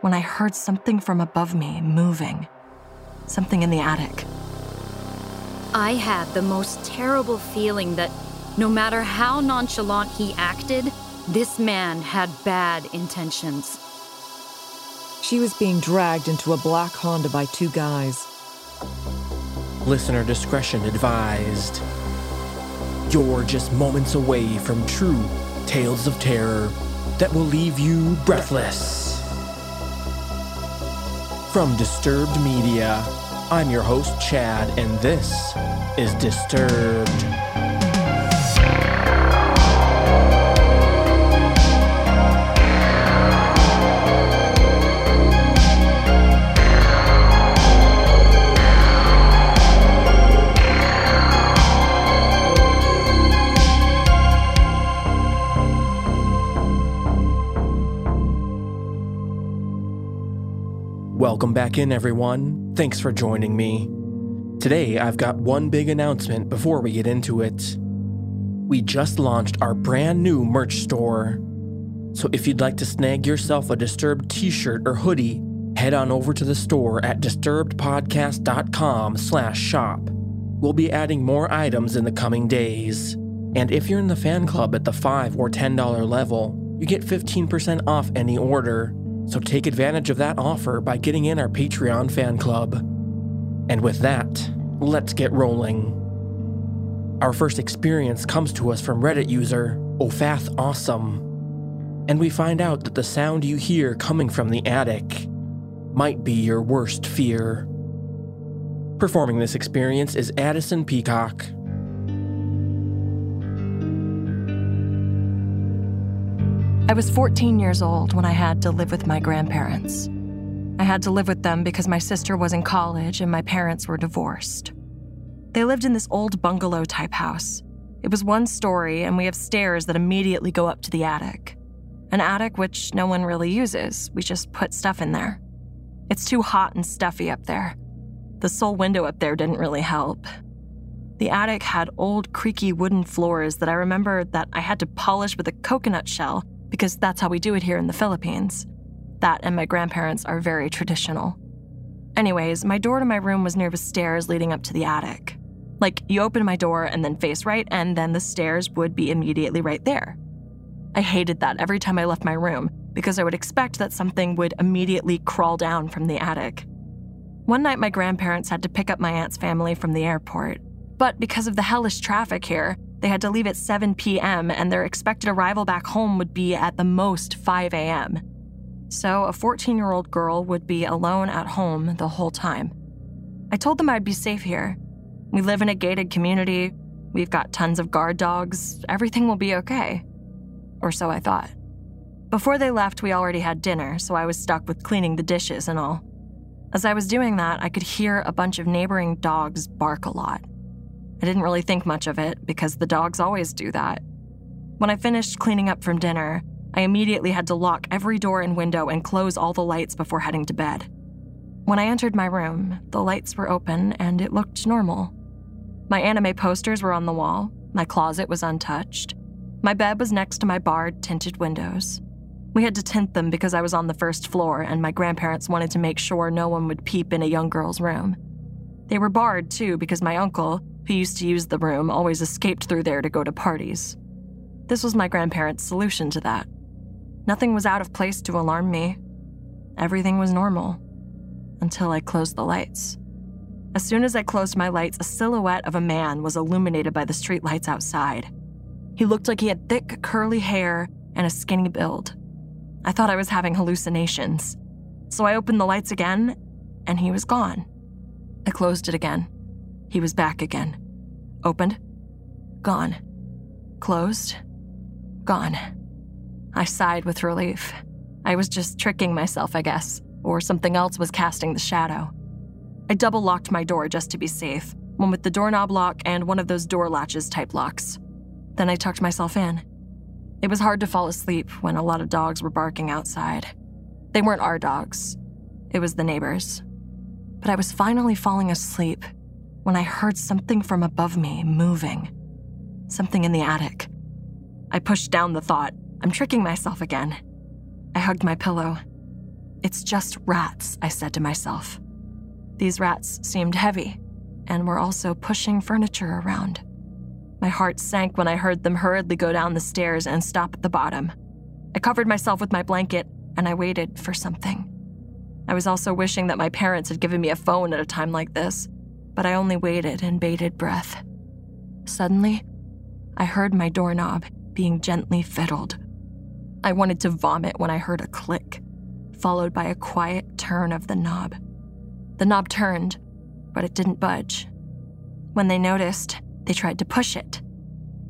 when I heard something from above me moving. Something in the attic. I had the most terrible feeling that no matter how nonchalant he acted, this man had bad intentions. She was being dragged into a black Honda by two guys. Listener discretion advised. You're just moments away from true tales of terror that will leave you breathless. From Disturbed Media, I'm your host, Chad, and this is Disturbed. Welcome back in, everyone. Thanks for joining me. Today, I've got one big announcement before we get into it. We just launched our brand new merch store. So if you'd like to snag yourself a Disturbed t-shirt or hoodie, head on over to the store at disturbedpodcast.com slash shop. We'll be adding more items in the coming days. And if you're in the fan club at the 5 or $10 level, you get 15% off any order. So take advantage of that offer by getting in our Patreon fan club. And with that, let's get rolling. Our first experience comes to us from Reddit user Ophath Awesome. And we find out that the sound you hear coming from the attic might be your worst fear. Performing this experience is Addison Peacock. I was 14 years old when I had to live with my grandparents. I had to live with them because my sister was in college and my parents were divorced. They lived in this old bungalow type house. It was one story, and we have stairs that immediately go up to the attic. An attic which no one really uses, we just put stuff in there. It's too hot and stuffy up there. The sole window up there didn't really help. The attic had old, creaky wooden floors that I remember that I had to polish with a coconut shell because that's how we do it here in the Philippines. That and my grandparents are very traditional. Anyways, my door to my room was near the stairs leading up to the attic. Like, you open my door and then face right, and then the stairs would be immediately right there. I hated that every time I left my room because I would expect that something would immediately crawl down from the attic. One night, my grandparents had to pick up my aunt's family from the airport. But because of the hellish traffic here, they had to leave at 7 p.m., and their expected arrival back home would be at the most 5 a.m. So a 14 year old girl would be alone at home the whole time. I told them I'd be safe here. We live in a gated community. We've got tons of guard dogs. Everything will be okay. Or so I thought. Before they left, we already had dinner, so I was stuck with cleaning the dishes and all. As I was doing that, I could hear a bunch of neighboring dogs bark a lot. I didn't really think much of it because the dogs always do that. When I finished cleaning up from dinner, I immediately had to lock every door and window and close all the lights before heading to bed. When I entered my room, the lights were open and it looked normal. My anime posters were on the wall, my closet was untouched, my bed was next to my barred, tinted windows. We had to tint them because I was on the first floor and my grandparents wanted to make sure no one would peep in a young girl's room. They were barred too because my uncle, who used to use the room, always escaped through there to go to parties. This was my grandparents' solution to that. Nothing was out of place to alarm me. Everything was normal. Until I closed the lights. As soon as I closed my lights, a silhouette of a man was illuminated by the streetlights outside. He looked like he had thick, curly hair and a skinny build. I thought I was having hallucinations. So I opened the lights again, and he was gone. I closed it again. He was back again. Opened. Gone. closed, gone. I sighed with relief. I was just tricking myself, I guess, or something else was casting the shadow. I double locked my door just to be safe, one with the doorknob lock and one of those door latches type locks. Then I tucked myself in. It was hard to fall asleep when a lot of dogs were barking outside. They weren't our dogs, it was the neighbors. But I was finally falling asleep when I heard something from above me moving. Something in the attic. I pushed down the thought, I'm tricking myself again. I hugged my pillow. It's just rats, I said to myself. These rats seemed heavy and were also pushing furniture around. My heart sank when I heard them hurriedly go down the stairs and stop at the bottom. I covered myself with my blanket and I waited for something. I was also wishing that my parents had given me a phone at a time like this, but I only waited and bated breath. Suddenly, I heard my doorknob being gently fiddled. I wanted to vomit when I heard a click, followed by a quiet turn of the knob. The knob turned, but it didn't budge. When they noticed, they tried to push it.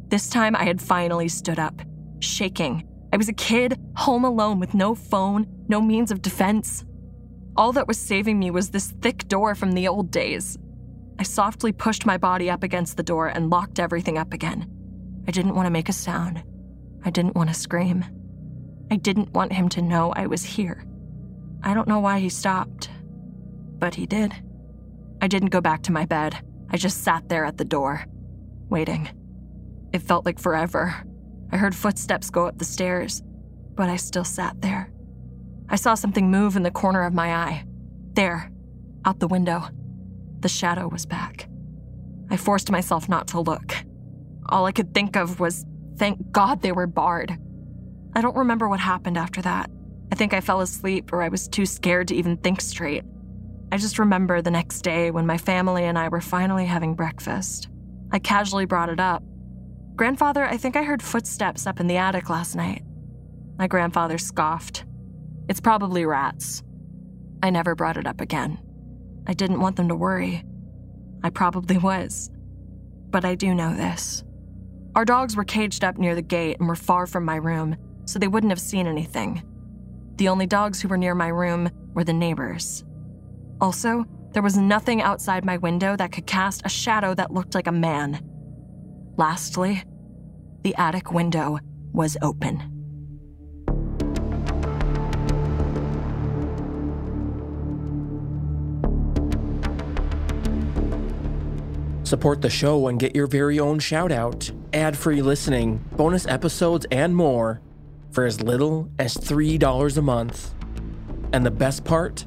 This time I had finally stood up, shaking. I was a kid, home alone with no phone, no means of defense. All that was saving me was this thick door from the old days. I softly pushed my body up against the door and locked everything up again. I didn't want to make a sound. I didn't want to scream. I didn't want him to know I was here. I don't know why he stopped, but he did. I didn't go back to my bed. I just sat there at the door, waiting. It felt like forever. I heard footsteps go up the stairs, but I still sat there. I saw something move in the corner of my eye. There, out the window. The shadow was back. I forced myself not to look. All I could think of was, thank God they were barred. I don't remember what happened after that. I think I fell asleep or I was too scared to even think straight. I just remember the next day when my family and I were finally having breakfast. I casually brought it up. Grandfather, I think I heard footsteps up in the attic last night. My grandfather scoffed. It's probably rats. I never brought it up again. I didn't want them to worry. I probably was. But I do know this. Our dogs were caged up near the gate and were far from my room, so they wouldn't have seen anything. The only dogs who were near my room were the neighbors. Also, there was nothing outside my window that could cast a shadow that looked like a man. Lastly, the attic window was open. Support the show and get your very own shout out, ad free listening, bonus episodes, and more for as little as $3 a month. And the best part?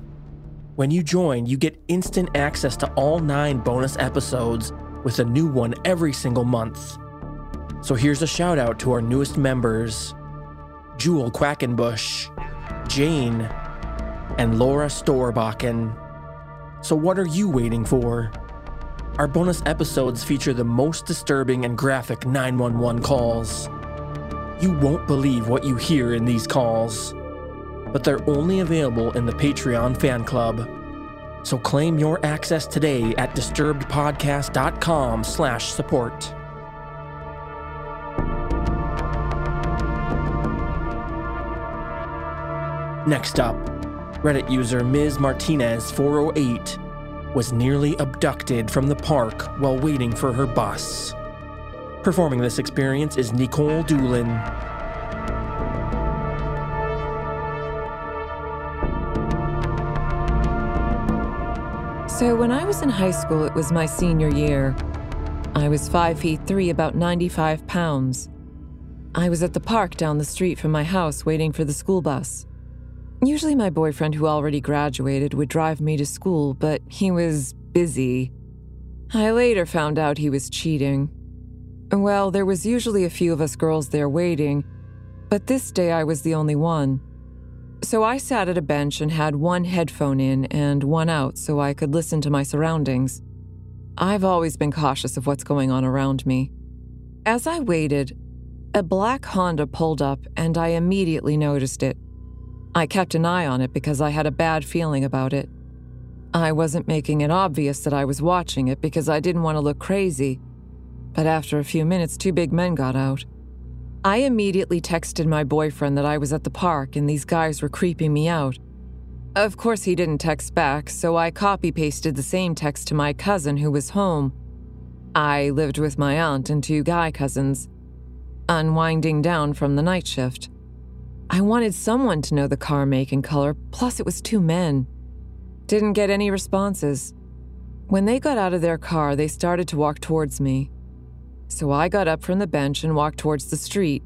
When you join, you get instant access to all nine bonus episodes with a new one every single month. So here's a shout out to our newest members Jewel Quackenbush, Jane, and Laura Storbakken. So, what are you waiting for? Our bonus episodes feature the most disturbing and graphic 911 calls. You won't believe what you hear in these calls but they're only available in the Patreon fan club. So claim your access today at disturbedpodcast.com slash support. Next up, Reddit user Ms. Martinez408 was nearly abducted from the park while waiting for her bus. Performing this experience is Nicole Doolin. So, when I was in high school, it was my senior year. I was 5 feet 3, about 95 pounds. I was at the park down the street from my house waiting for the school bus. Usually, my boyfriend, who already graduated, would drive me to school, but he was busy. I later found out he was cheating. Well, there was usually a few of us girls there waiting, but this day I was the only one. So I sat at a bench and had one headphone in and one out so I could listen to my surroundings. I've always been cautious of what's going on around me. As I waited, a black Honda pulled up and I immediately noticed it. I kept an eye on it because I had a bad feeling about it. I wasn't making it obvious that I was watching it because I didn't want to look crazy, But after a few minutes, two big men got out. I immediately texted my boyfriend that I was at the park and these guys were creeping me out. Of course, he didn't text back, so I copy pasted the same text to my cousin who was home. I lived with my aunt and two guy cousins, unwinding down from the night shift. I wanted someone to know the car make and color, plus, it was two men. Didn't get any responses. When they got out of their car, they started to walk towards me. So I got up from the bench and walked towards the street,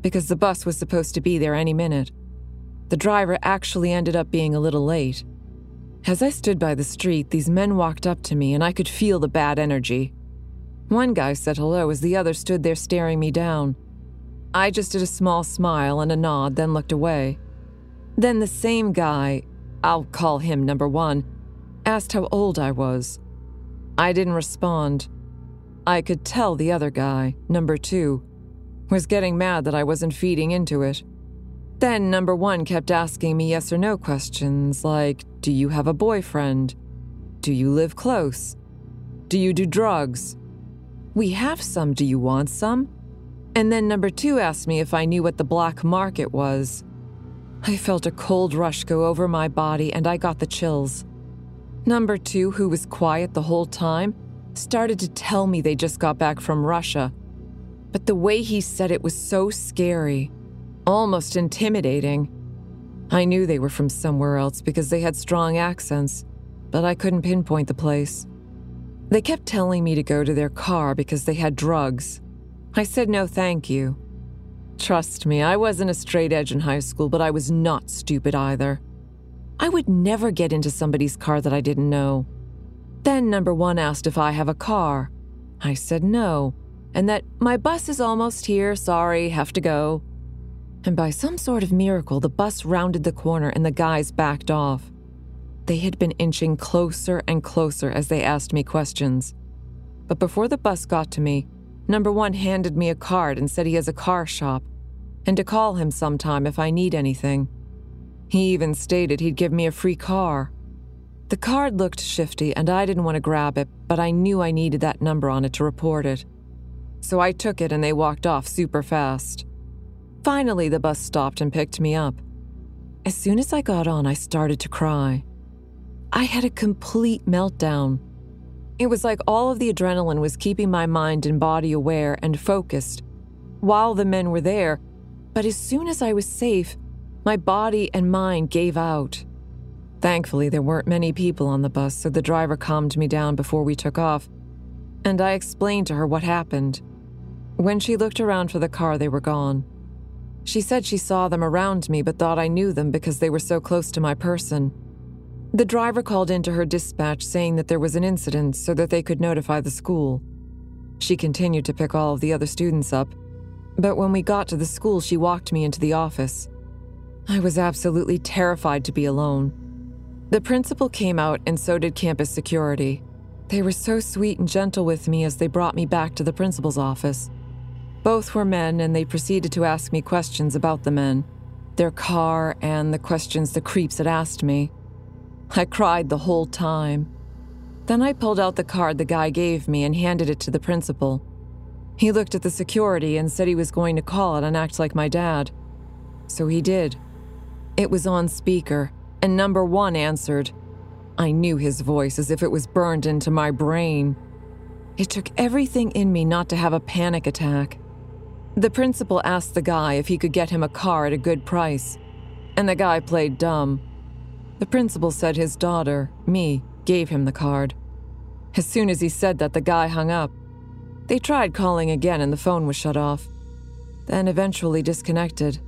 because the bus was supposed to be there any minute. The driver actually ended up being a little late. As I stood by the street, these men walked up to me and I could feel the bad energy. One guy said hello as the other stood there staring me down. I just did a small smile and a nod, then looked away. Then the same guy, I'll call him number one, asked how old I was. I didn't respond. I could tell the other guy, number two, was getting mad that I wasn't feeding into it. Then number one kept asking me yes or no questions like Do you have a boyfriend? Do you live close? Do you do drugs? We have some, do you want some? And then number two asked me if I knew what the black market was. I felt a cold rush go over my body and I got the chills. Number two, who was quiet the whole time, started to tell me they just got back from Russia. But the way he said it was so scary, almost intimidating. I knew they were from somewhere else because they had strong accents, but I couldn't pinpoint the place. They kept telling me to go to their car because they had drugs. I said no thank you. Trust me, I wasn't a straight edge in high school, but I was not stupid either. I would never get into somebody's car that I didn't know. Then number one asked if I have a car. I said no, and that my bus is almost here, sorry, have to go. And by some sort of miracle, the bus rounded the corner and the guys backed off. They had been inching closer and closer as they asked me questions. But before the bus got to me, Number one handed me a card and said he has a car shop, and to call him sometime if I need anything. He even stated he'd give me a free car. The card looked shifty, and I didn't want to grab it, but I knew I needed that number on it to report it. So I took it and they walked off super fast. Finally, the bus stopped and picked me up. As soon as I got on, I started to cry. I had a complete meltdown. It was like all of the adrenaline was keeping my mind and body aware and focused while the men were there, but as soon as I was safe, my body and mind gave out. Thankfully, there weren't many people on the bus, so the driver calmed me down before we took off, and I explained to her what happened. When she looked around for the car, they were gone. She said she saw them around me but thought I knew them because they were so close to my person. The driver called into her dispatch saying that there was an incident so that they could notify the school. She continued to pick all of the other students up, but when we got to the school, she walked me into the office. I was absolutely terrified to be alone. The principal came out, and so did campus security. They were so sweet and gentle with me as they brought me back to the principal's office. Both were men, and they proceeded to ask me questions about the men, their car, and the questions the creeps had asked me. I cried the whole time. Then I pulled out the card the guy gave me and handed it to the principal. He looked at the security and said he was going to call it and act like my dad. So he did. It was on speaker, and number one answered. I knew his voice as if it was burned into my brain. It took everything in me not to have a panic attack. The principal asked the guy if he could get him a car at a good price, and the guy played dumb. The principal said his daughter, me, gave him the card. As soon as he said that, the guy hung up. They tried calling again and the phone was shut off, then eventually disconnected.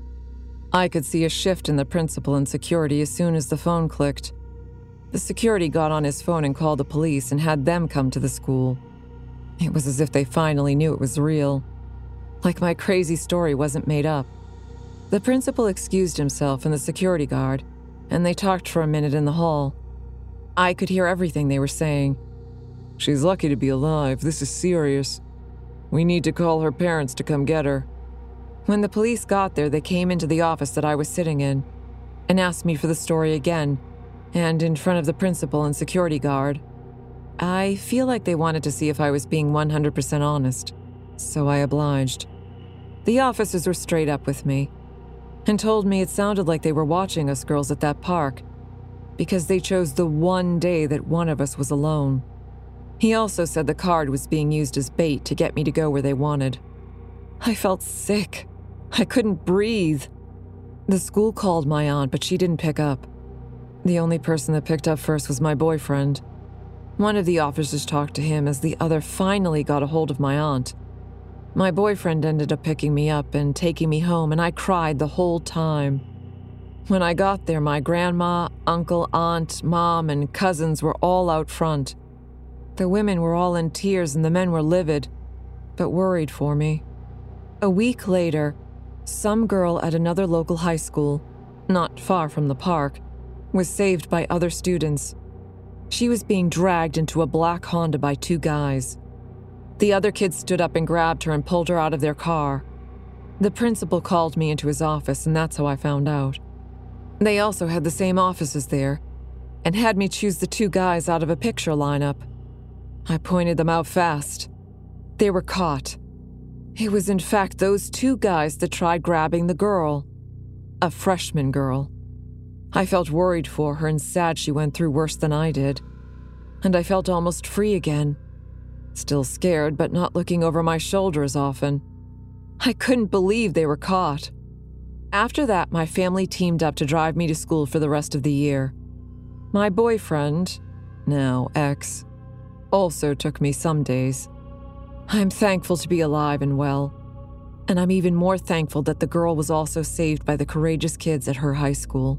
I could see a shift in the principal and security as soon as the phone clicked. The security got on his phone and called the police and had them come to the school. It was as if they finally knew it was real. Like my crazy story wasn't made up. The principal excused himself and the security guard, and they talked for a minute in the hall. I could hear everything they were saying. She's lucky to be alive. This is serious. We need to call her parents to come get her. When the police got there, they came into the office that I was sitting in and asked me for the story again, and in front of the principal and security guard. I feel like they wanted to see if I was being 100% honest. so I obliged. The officers were straight up with me and told me it sounded like they were watching us girls at that park because they chose the one day that one of us was alone. He also said the card was being used as bait to get me to go where they wanted. I felt sick. I couldn't breathe. The school called my aunt, but she didn't pick up. The only person that picked up first was my boyfriend. One of the officers talked to him as the other finally got a hold of my aunt. My boyfriend ended up picking me up and taking me home, and I cried the whole time. When I got there, my grandma, uncle, aunt, mom, and cousins were all out front. The women were all in tears and the men were livid, but worried for me. A week later, some girl at another local high school, not far from the park, was saved by other students. She was being dragged into a black Honda by two guys. The other kids stood up and grabbed her and pulled her out of their car. The principal called me into his office, and that's how I found out. They also had the same offices there and had me choose the two guys out of a picture lineup. I pointed them out fast. They were caught. It was, in fact, those two guys that tried grabbing the girl, a freshman girl. I felt worried for her and sad she went through worse than I did. And I felt almost free again. Still scared, but not looking over my shoulder as often. I couldn't believe they were caught. After that, my family teamed up to drive me to school for the rest of the year. My boyfriend, now ex, also took me some days. I'm thankful to be alive and well. And I'm even more thankful that the girl was also saved by the courageous kids at her high school.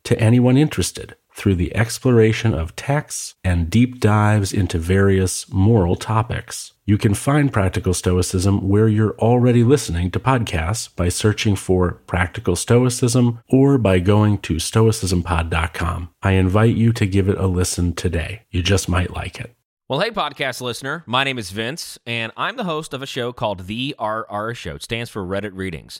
to anyone interested through the exploration of texts and deep dives into various moral topics. You can find Practical Stoicism where you're already listening to podcasts by searching for Practical Stoicism or by going to stoicismpod.com. I invite you to give it a listen today. You just might like it. Well, hey, podcast listener. My name is Vince, and I'm the host of a show called The RR Show. It stands for Reddit Readings.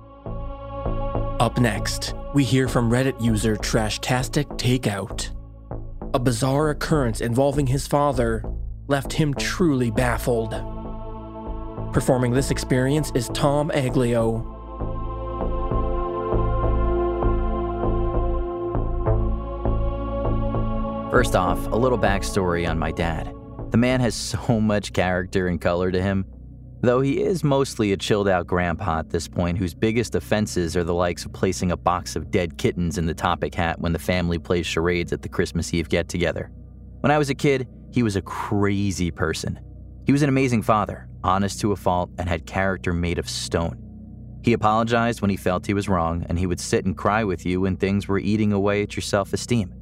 Up next, we hear from Reddit user Trashtastic Takeout. A bizarre occurrence involving his father left him truly baffled. Performing this experience is Tom Aglio. First off, a little backstory on my dad. The man has so much character and color to him, though he is mostly a chilled out grandpa at this point whose biggest offenses are the likes of placing a box of dead kittens in the topic hat when the family plays charades at the Christmas Eve get together. When I was a kid, he was a crazy person. He was an amazing father, honest to a fault, and had character made of stone. He apologized when he felt he was wrong, and he would sit and cry with you when things were eating away at your self esteem.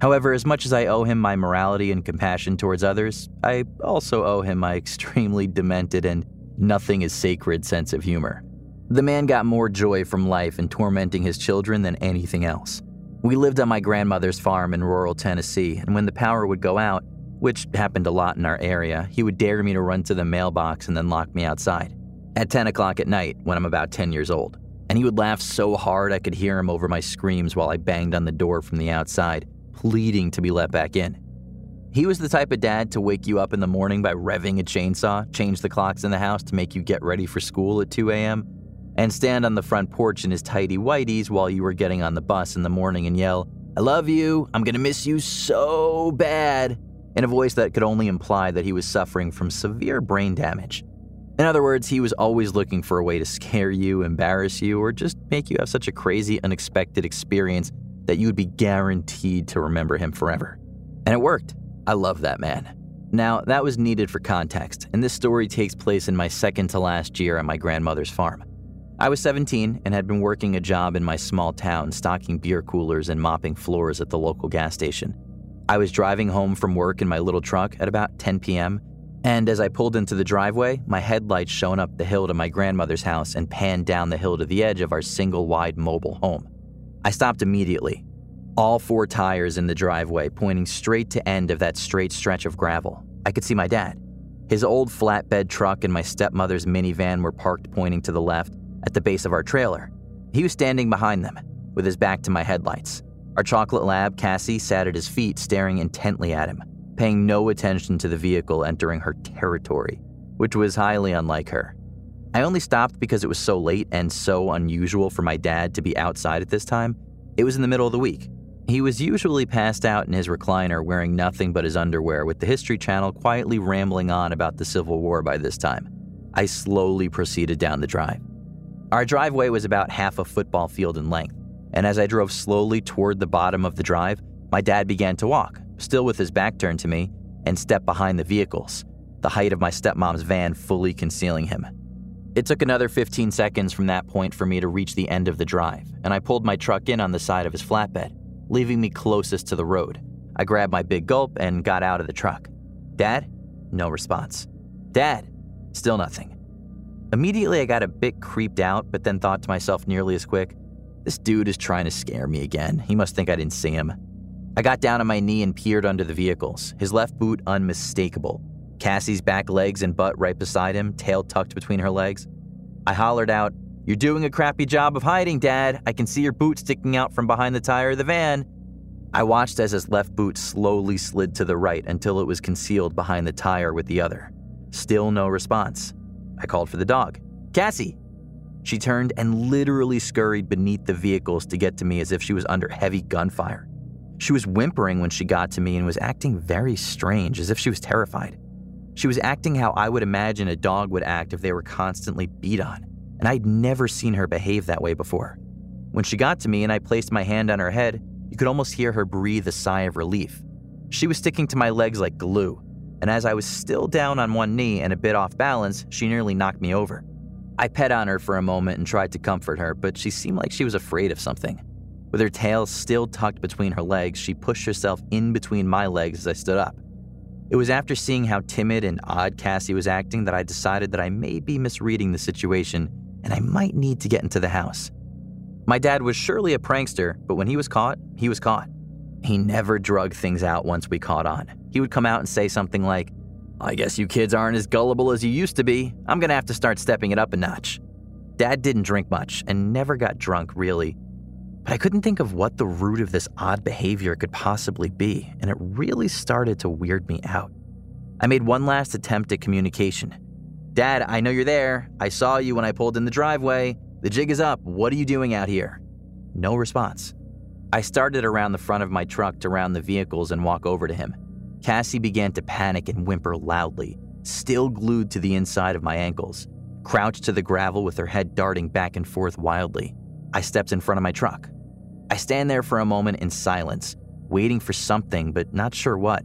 However, as much as I owe him my morality and compassion towards others, I also owe him my extremely demented and nothing is sacred sense of humor. The man got more joy from life and tormenting his children than anything else. We lived on my grandmother's farm in rural Tennessee, and when the power would go out, which happened a lot in our area, he would dare me to run to the mailbox and then lock me outside. At 10 o'clock at night, when I'm about 10 years old. And he would laugh so hard I could hear him over my screams while I banged on the door from the outside, pleading to be let back in. He was the type of dad to wake you up in the morning by revving a chainsaw, change the clocks in the house to make you get ready for school at 2 a.m., and stand on the front porch in his tidy whities while you were getting on the bus in the morning and yell, I love you, I'm gonna miss you so bad, in a voice that could only imply that he was suffering from severe brain damage. In other words, he was always looking for a way to scare you, embarrass you, or just make you have such a crazy, unexpected experience that you would be guaranteed to remember him forever. And it worked. I love that man. Now, that was needed for context, and this story takes place in my second to last year at my grandmother's farm. I was 17 and had been working a job in my small town, stocking beer coolers and mopping floors at the local gas station. I was driving home from work in my little truck at about 10 p.m., and as I pulled into the driveway, my headlights shone up the hill to my grandmother's house and panned down the hill to the edge of our single wide mobile home. I stopped immediately, all four tires in the driveway pointing straight to end of that straight stretch of gravel. I could see my dad. His old flatbed truck and my stepmother's minivan were parked pointing to the left at the base of our trailer. He was standing behind them, with his back to my headlights. Our chocolate lab, Cassie, sat at his feet, staring intently at him, paying no attention to the vehicle entering her territory, which was highly unlike her. I only stopped because it was so late and so unusual for my dad to be outside at this time. It was in the middle of the week. He was usually passed out in his recliner wearing nothing but his underwear, with the History Channel quietly rambling on about the Civil War by this time. I slowly proceeded down the drive. Our driveway was about half a football field in length and as I drove slowly toward the bottom of the drive, my dad began to walk, still with his back turned to me, and step behind the vehicles, the height of my stepmom's van fully concealing him. It took another 15 seconds from that point for me to reach the end of the drive, and I pulled my truck in on the side of his flatbed, leaving me closest to the road. I grabbed my big gulp and got out of the truck. Dad? No response. Dad? Still nothing. Immediately, I got a bit creeped out, but then thought to myself nearly as quick, this dude is trying to scare me again. He must think I didn't see him. I got down on my knee and peered under the vehicles, his left boot unmistakable. Cassie's back legs and butt right beside him, tail tucked between her legs. I hollered out, You're doing a crappy job of hiding, Dad. I can see your boot sticking out from behind the tire of the van. I watched as his left boot slowly slid to the right until it was concealed behind the tire with the other. Still no response. I called for the dog. Cassie, she turned and literally scurried beneath the vehicles to get to me as if she was under heavy gunfire. She was whimpering when she got to me and was acting very strange, as if she was terrified. She was acting how I would imagine a dog would act if they were constantly beat on, and I'd never seen her behave that way before. When she got to me and I placed my hand on her head, you could almost hear her breathe a sigh of relief. She was sticking to my legs like glue, and as I was still down on one knee and a bit off balance, she nearly knocked me over. I pet on her for a moment and tried to comfort her, but she seemed like she was afraid of something. With her tail still tucked between her legs, she pushed herself in between my legs as I stood up. It was after seeing how timid and odd Cassie was acting that I decided that I may be misreading the situation and I might need to get into the house. My dad was surely a prankster, but when he was caught, he was caught. He never drug things out once we caught on. He would come out and say something like, I guess you kids aren't as gullible as you used to be. I'm gonna have to start stepping it up a notch. Dad didn't drink much and never got drunk, really. But I couldn't think of what the root of this odd behavior could possibly be, and it really started to weird me out. I made one last attempt at communication. Dad, I know you're there. I saw you when I pulled in the driveway. The jig is up. What are you doing out here? No response. I started around the front of my truck to round the vehicles and walk over to him. Cassie began to panic and whimper loudly, still glued to the inside of my ankles, crouched to the gravel with her head darting back and forth wildly. I stepped in front of my truck. I stand there for a moment in silence, waiting for something, but not sure what,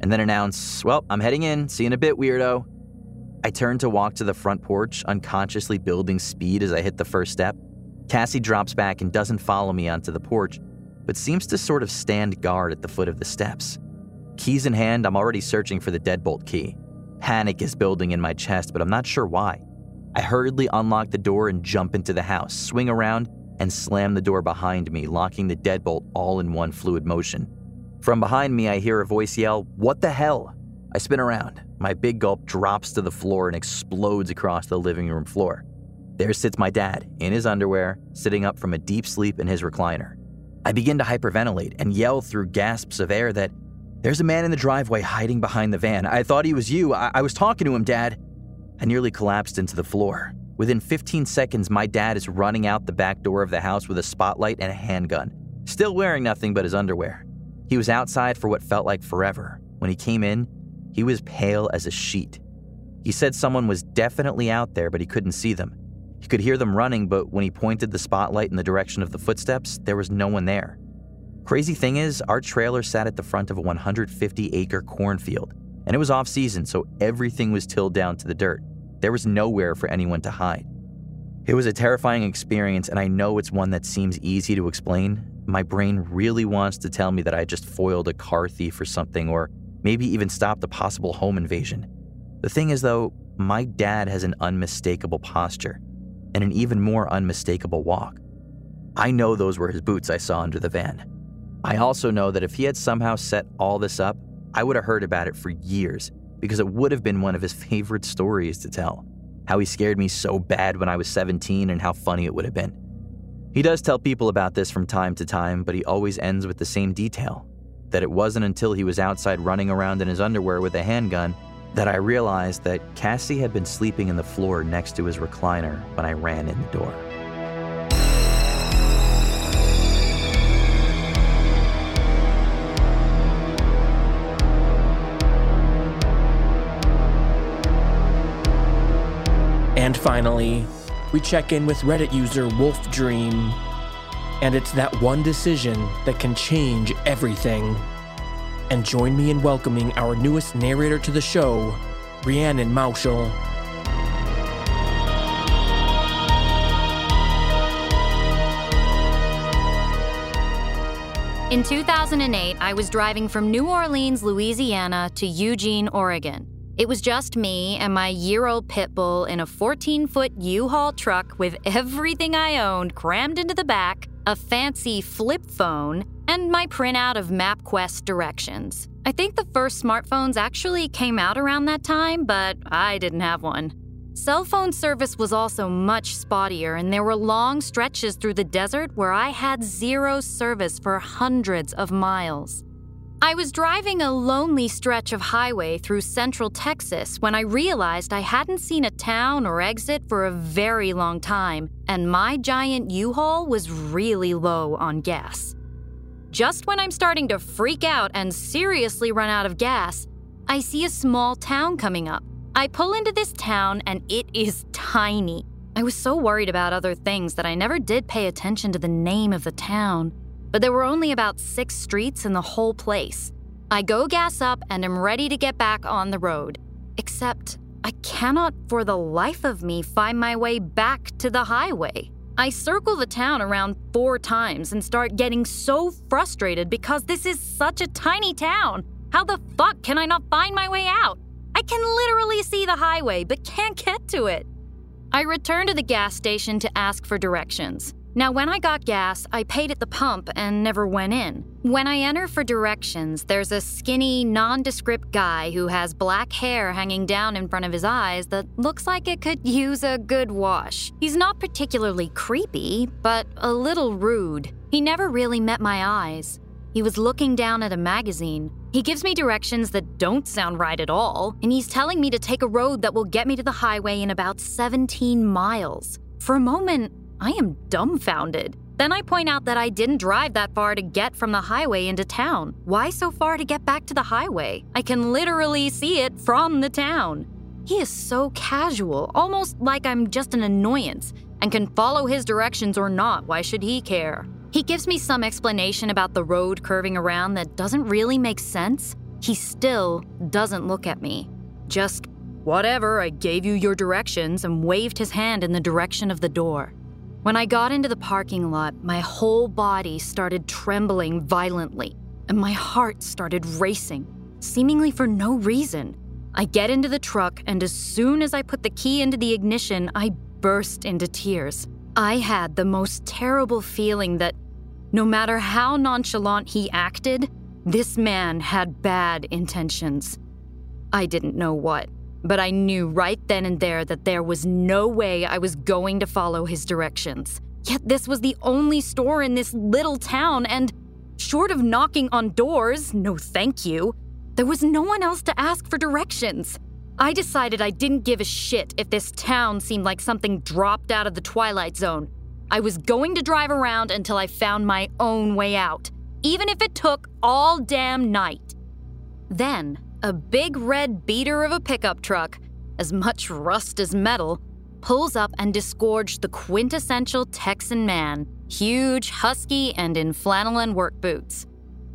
and then announce, Well, I'm heading in. See you in a bit, weirdo. I turn to walk to the front porch, unconsciously building speed as I hit the first step. Cassie drops back and doesn't follow me onto the porch, but seems to sort of stand guard at the foot of the steps. Keys in hand, I'm already searching for the deadbolt key. Panic is building in my chest, but I'm not sure why. I hurriedly unlock the door and jump into the house, swing around, and slam the door behind me, locking the deadbolt all in one fluid motion. From behind me, I hear a voice yell, What the hell? I spin around. My big gulp drops to the floor and explodes across the living room floor. There sits my dad, in his underwear, sitting up from a deep sleep in his recliner. I begin to hyperventilate and yell through gasps of air that there's a man in the driveway hiding behind the van. I thought he was you. I, I was talking to him, Dad. I nearly collapsed into the floor. Within 15 seconds, my dad is running out the back door of the house with a spotlight and a handgun, still wearing nothing but his underwear. He was outside for what felt like forever. When he came in, he was pale as a sheet. He said someone was definitely out there, but he couldn't see them. He could hear them running, but when he pointed the spotlight in the direction of the footsteps, there was no one there. Crazy thing is, our trailer sat at the front of a 150 acre cornfield, and it was off season, so everything was tilled down to the dirt. There was nowhere for anyone to hide. It was a terrifying experience, and I know it's one that seems easy to explain. My brain really wants to tell me that I just foiled a car thief or something, or maybe even stopped a possible home invasion. The thing is, though, my dad has an unmistakable posture and an even more unmistakable walk. I know those were his boots I saw under the van. I also know that if he had somehow set all this up, I would have heard about it for years because it would have been one of his favorite stories to tell. How he scared me so bad when I was 17 and how funny it would have been. He does tell people about this from time to time, but he always ends with the same detail that it wasn't until he was outside running around in his underwear with a handgun that I realized that Cassie had been sleeping in the floor next to his recliner when I ran in the door. And finally, we check in with Reddit user Wolf Dream. And it's that one decision that can change everything. And join me in welcoming our newest narrator to the show, Rhiannon Mauschel. In 2008, I was driving from New Orleans, Louisiana to Eugene, Oregon. It was just me and my year old pit bull in a 14 foot U Haul truck with everything I owned crammed into the back, a fancy flip phone, and my printout of MapQuest directions. I think the first smartphones actually came out around that time, but I didn't have one. Cell phone service was also much spottier, and there were long stretches through the desert where I had zero service for hundreds of miles. I was driving a lonely stretch of highway through central Texas when I realized I hadn't seen a town or exit for a very long time, and my giant U Haul was really low on gas. Just when I'm starting to freak out and seriously run out of gas, I see a small town coming up. I pull into this town and it is tiny. I was so worried about other things that I never did pay attention to the name of the town but there were only about six streets in the whole place. I go gas up and am ready to get back on the road. Except, I cannot for the life of me find my way back to the highway. I circle the town around four times and start getting so frustrated because this is such a tiny town. How the fuck can I not find my way out? I can literally see the highway but can't get to it. I return to the gas station to ask for directions. Now, when I got gas, I paid at the pump and never went in. When I enter for directions, there's a skinny, nondescript guy who has black hair hanging down in front of his eyes that looks like it could use a good wash. He's not particularly creepy, but a little rude. He never really met my eyes. He was looking down at a magazine. He gives me directions that don't sound right at all, and he's telling me to take a road that will get me to the highway in about 17 miles. For a moment, I am dumbfounded. Then I point out that I didn't drive that far to get from the highway into town. Why so far to get back to the highway? I can literally see it from the town. He is so casual, almost like I'm just an annoyance, and can follow his directions or not. Why should he care? He gives me some explanation about the road curving around that doesn't really make sense. He still doesn't look at me. Just, whatever, I gave you your directions, and waved his hand in the direction of the door. When I got into the parking lot, my whole body started trembling violently, and my heart started racing, seemingly for no reason. I get into the truck, and as soon as I put the key into the ignition, I burst into tears. I had the most terrible feeling that no matter how nonchalant he acted, this man had bad intentions. I didn't know what, but I knew right then and there that there was no way I was going to follow his directions. Yet this was the only store in this little town, and short of knocking on doors, no thank you, there was no one else to ask for directions. I decided I didn't give a shit if this town seemed like something dropped out of the Twilight Zone. I was going to drive around until I found my own way out, even if it took all damn night. Then, a big red beater of a pickup truck, as much rust as metal, pulls up and disgorged the quintessential Texan man, huge, husky, and in flannel and work boots.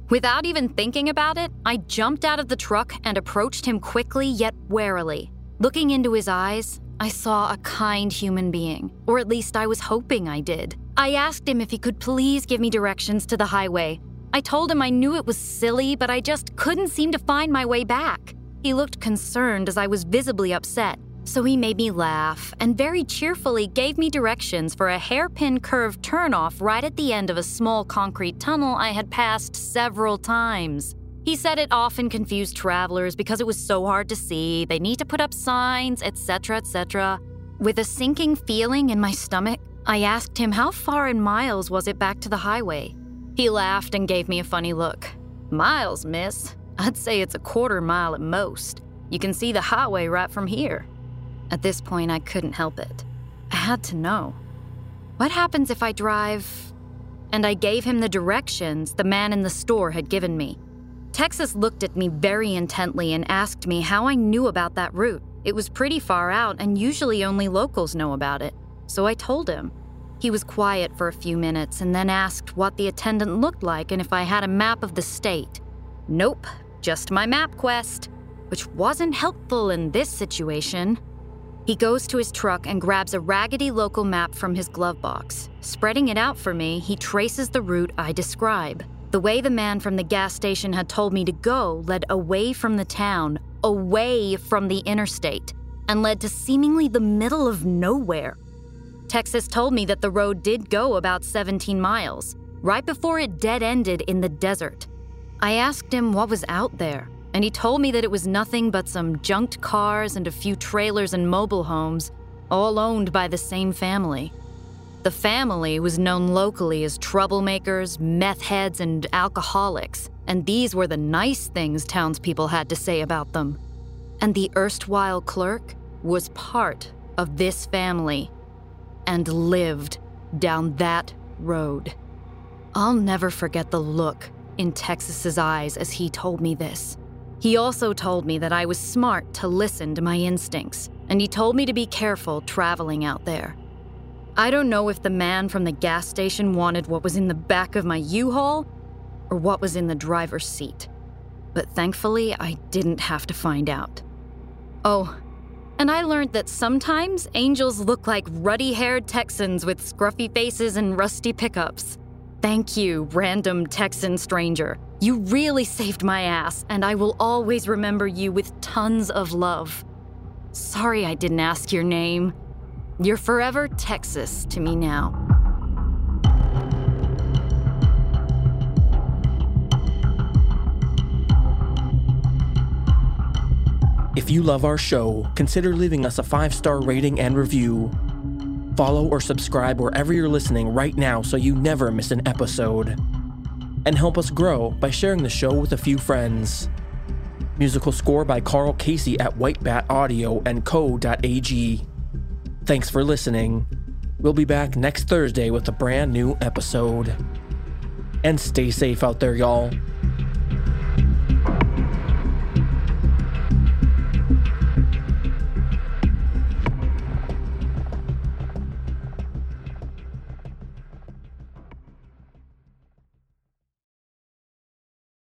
Without even thinking about it, I jumped out of the truck and approached him quickly yet warily. Looking into his eyes, I saw a kind human being, or at least I was hoping I did. I asked him if he could please give me directions to the highway, I told him I knew it was silly, but I just couldn't seem to find my way back. He looked concerned as I was visibly upset, so he made me laugh and very cheerfully gave me directions for a hairpin curved turnoff right at the end of a small concrete tunnel I had passed several times. He said it often confused travelers because it was so hard to see, they need to put up signs, etc., etc. With a sinking feeling in my stomach, I asked him how far in miles was it back to the highway. He laughed and gave me a funny look. Miles, miss? I'd say it's a quarter mile at most. You can see the highway right from here. At this point, I couldn't help it. I had to know. What happens if I drive? And I gave him the directions the man in the store had given me. Texas looked at me very intently and asked me how I knew about that route. It was pretty far out, and usually only locals know about it. So I told him. He was quiet for a few minutes and then asked what the attendant looked like and if I had a map of the state. Nope, just my MapQuest, which wasn't helpful in this situation. He goes to his truck and grabs a raggedy local map from his glove box. Spreading it out for me, he traces the route I describe. The way the man from the gas station had told me to go led away from the town, away from the interstate, and led to seemingly the middle of nowhere. Texas told me that the road did go about 17 miles, right before it dead ended in the desert. I asked him what was out there, and he told me that it was nothing but some junked cars and a few trailers and mobile homes, all owned by the same family. The family was known locally as troublemakers, meth heads, and alcoholics, and these were the nice things townspeople had to say about them. And the erstwhile clerk was part of this family and lived down that road. I'll never forget the look in Texas's eyes as he told me this. He also told me that I was smart to listen to my instincts, and he told me to be careful traveling out there. I don't know if the man from the gas station wanted what was in the back of my U Haul or what was in the driver's seat, but thankfully I didn't have to find out. Oh, and I learned that sometimes angels look like ruddy haired Texans with scruffy faces and rusty pickups. Thank you, random Texan stranger. You really saved my ass, and I will always remember you with tons of love. Sorry I didn't ask your name. You're forever Texas to me now. If you love our show, consider leaving us a five star rating and review. Follow or subscribe wherever you're listening right now so you never miss an episode. And help us grow by sharing the show with a few friends. Musical score by Carl Casey at Whitebat Audio and Co.ag. Thanks for listening. We'll be back next Thursday with a brand new episode. And stay safe out there, y'all.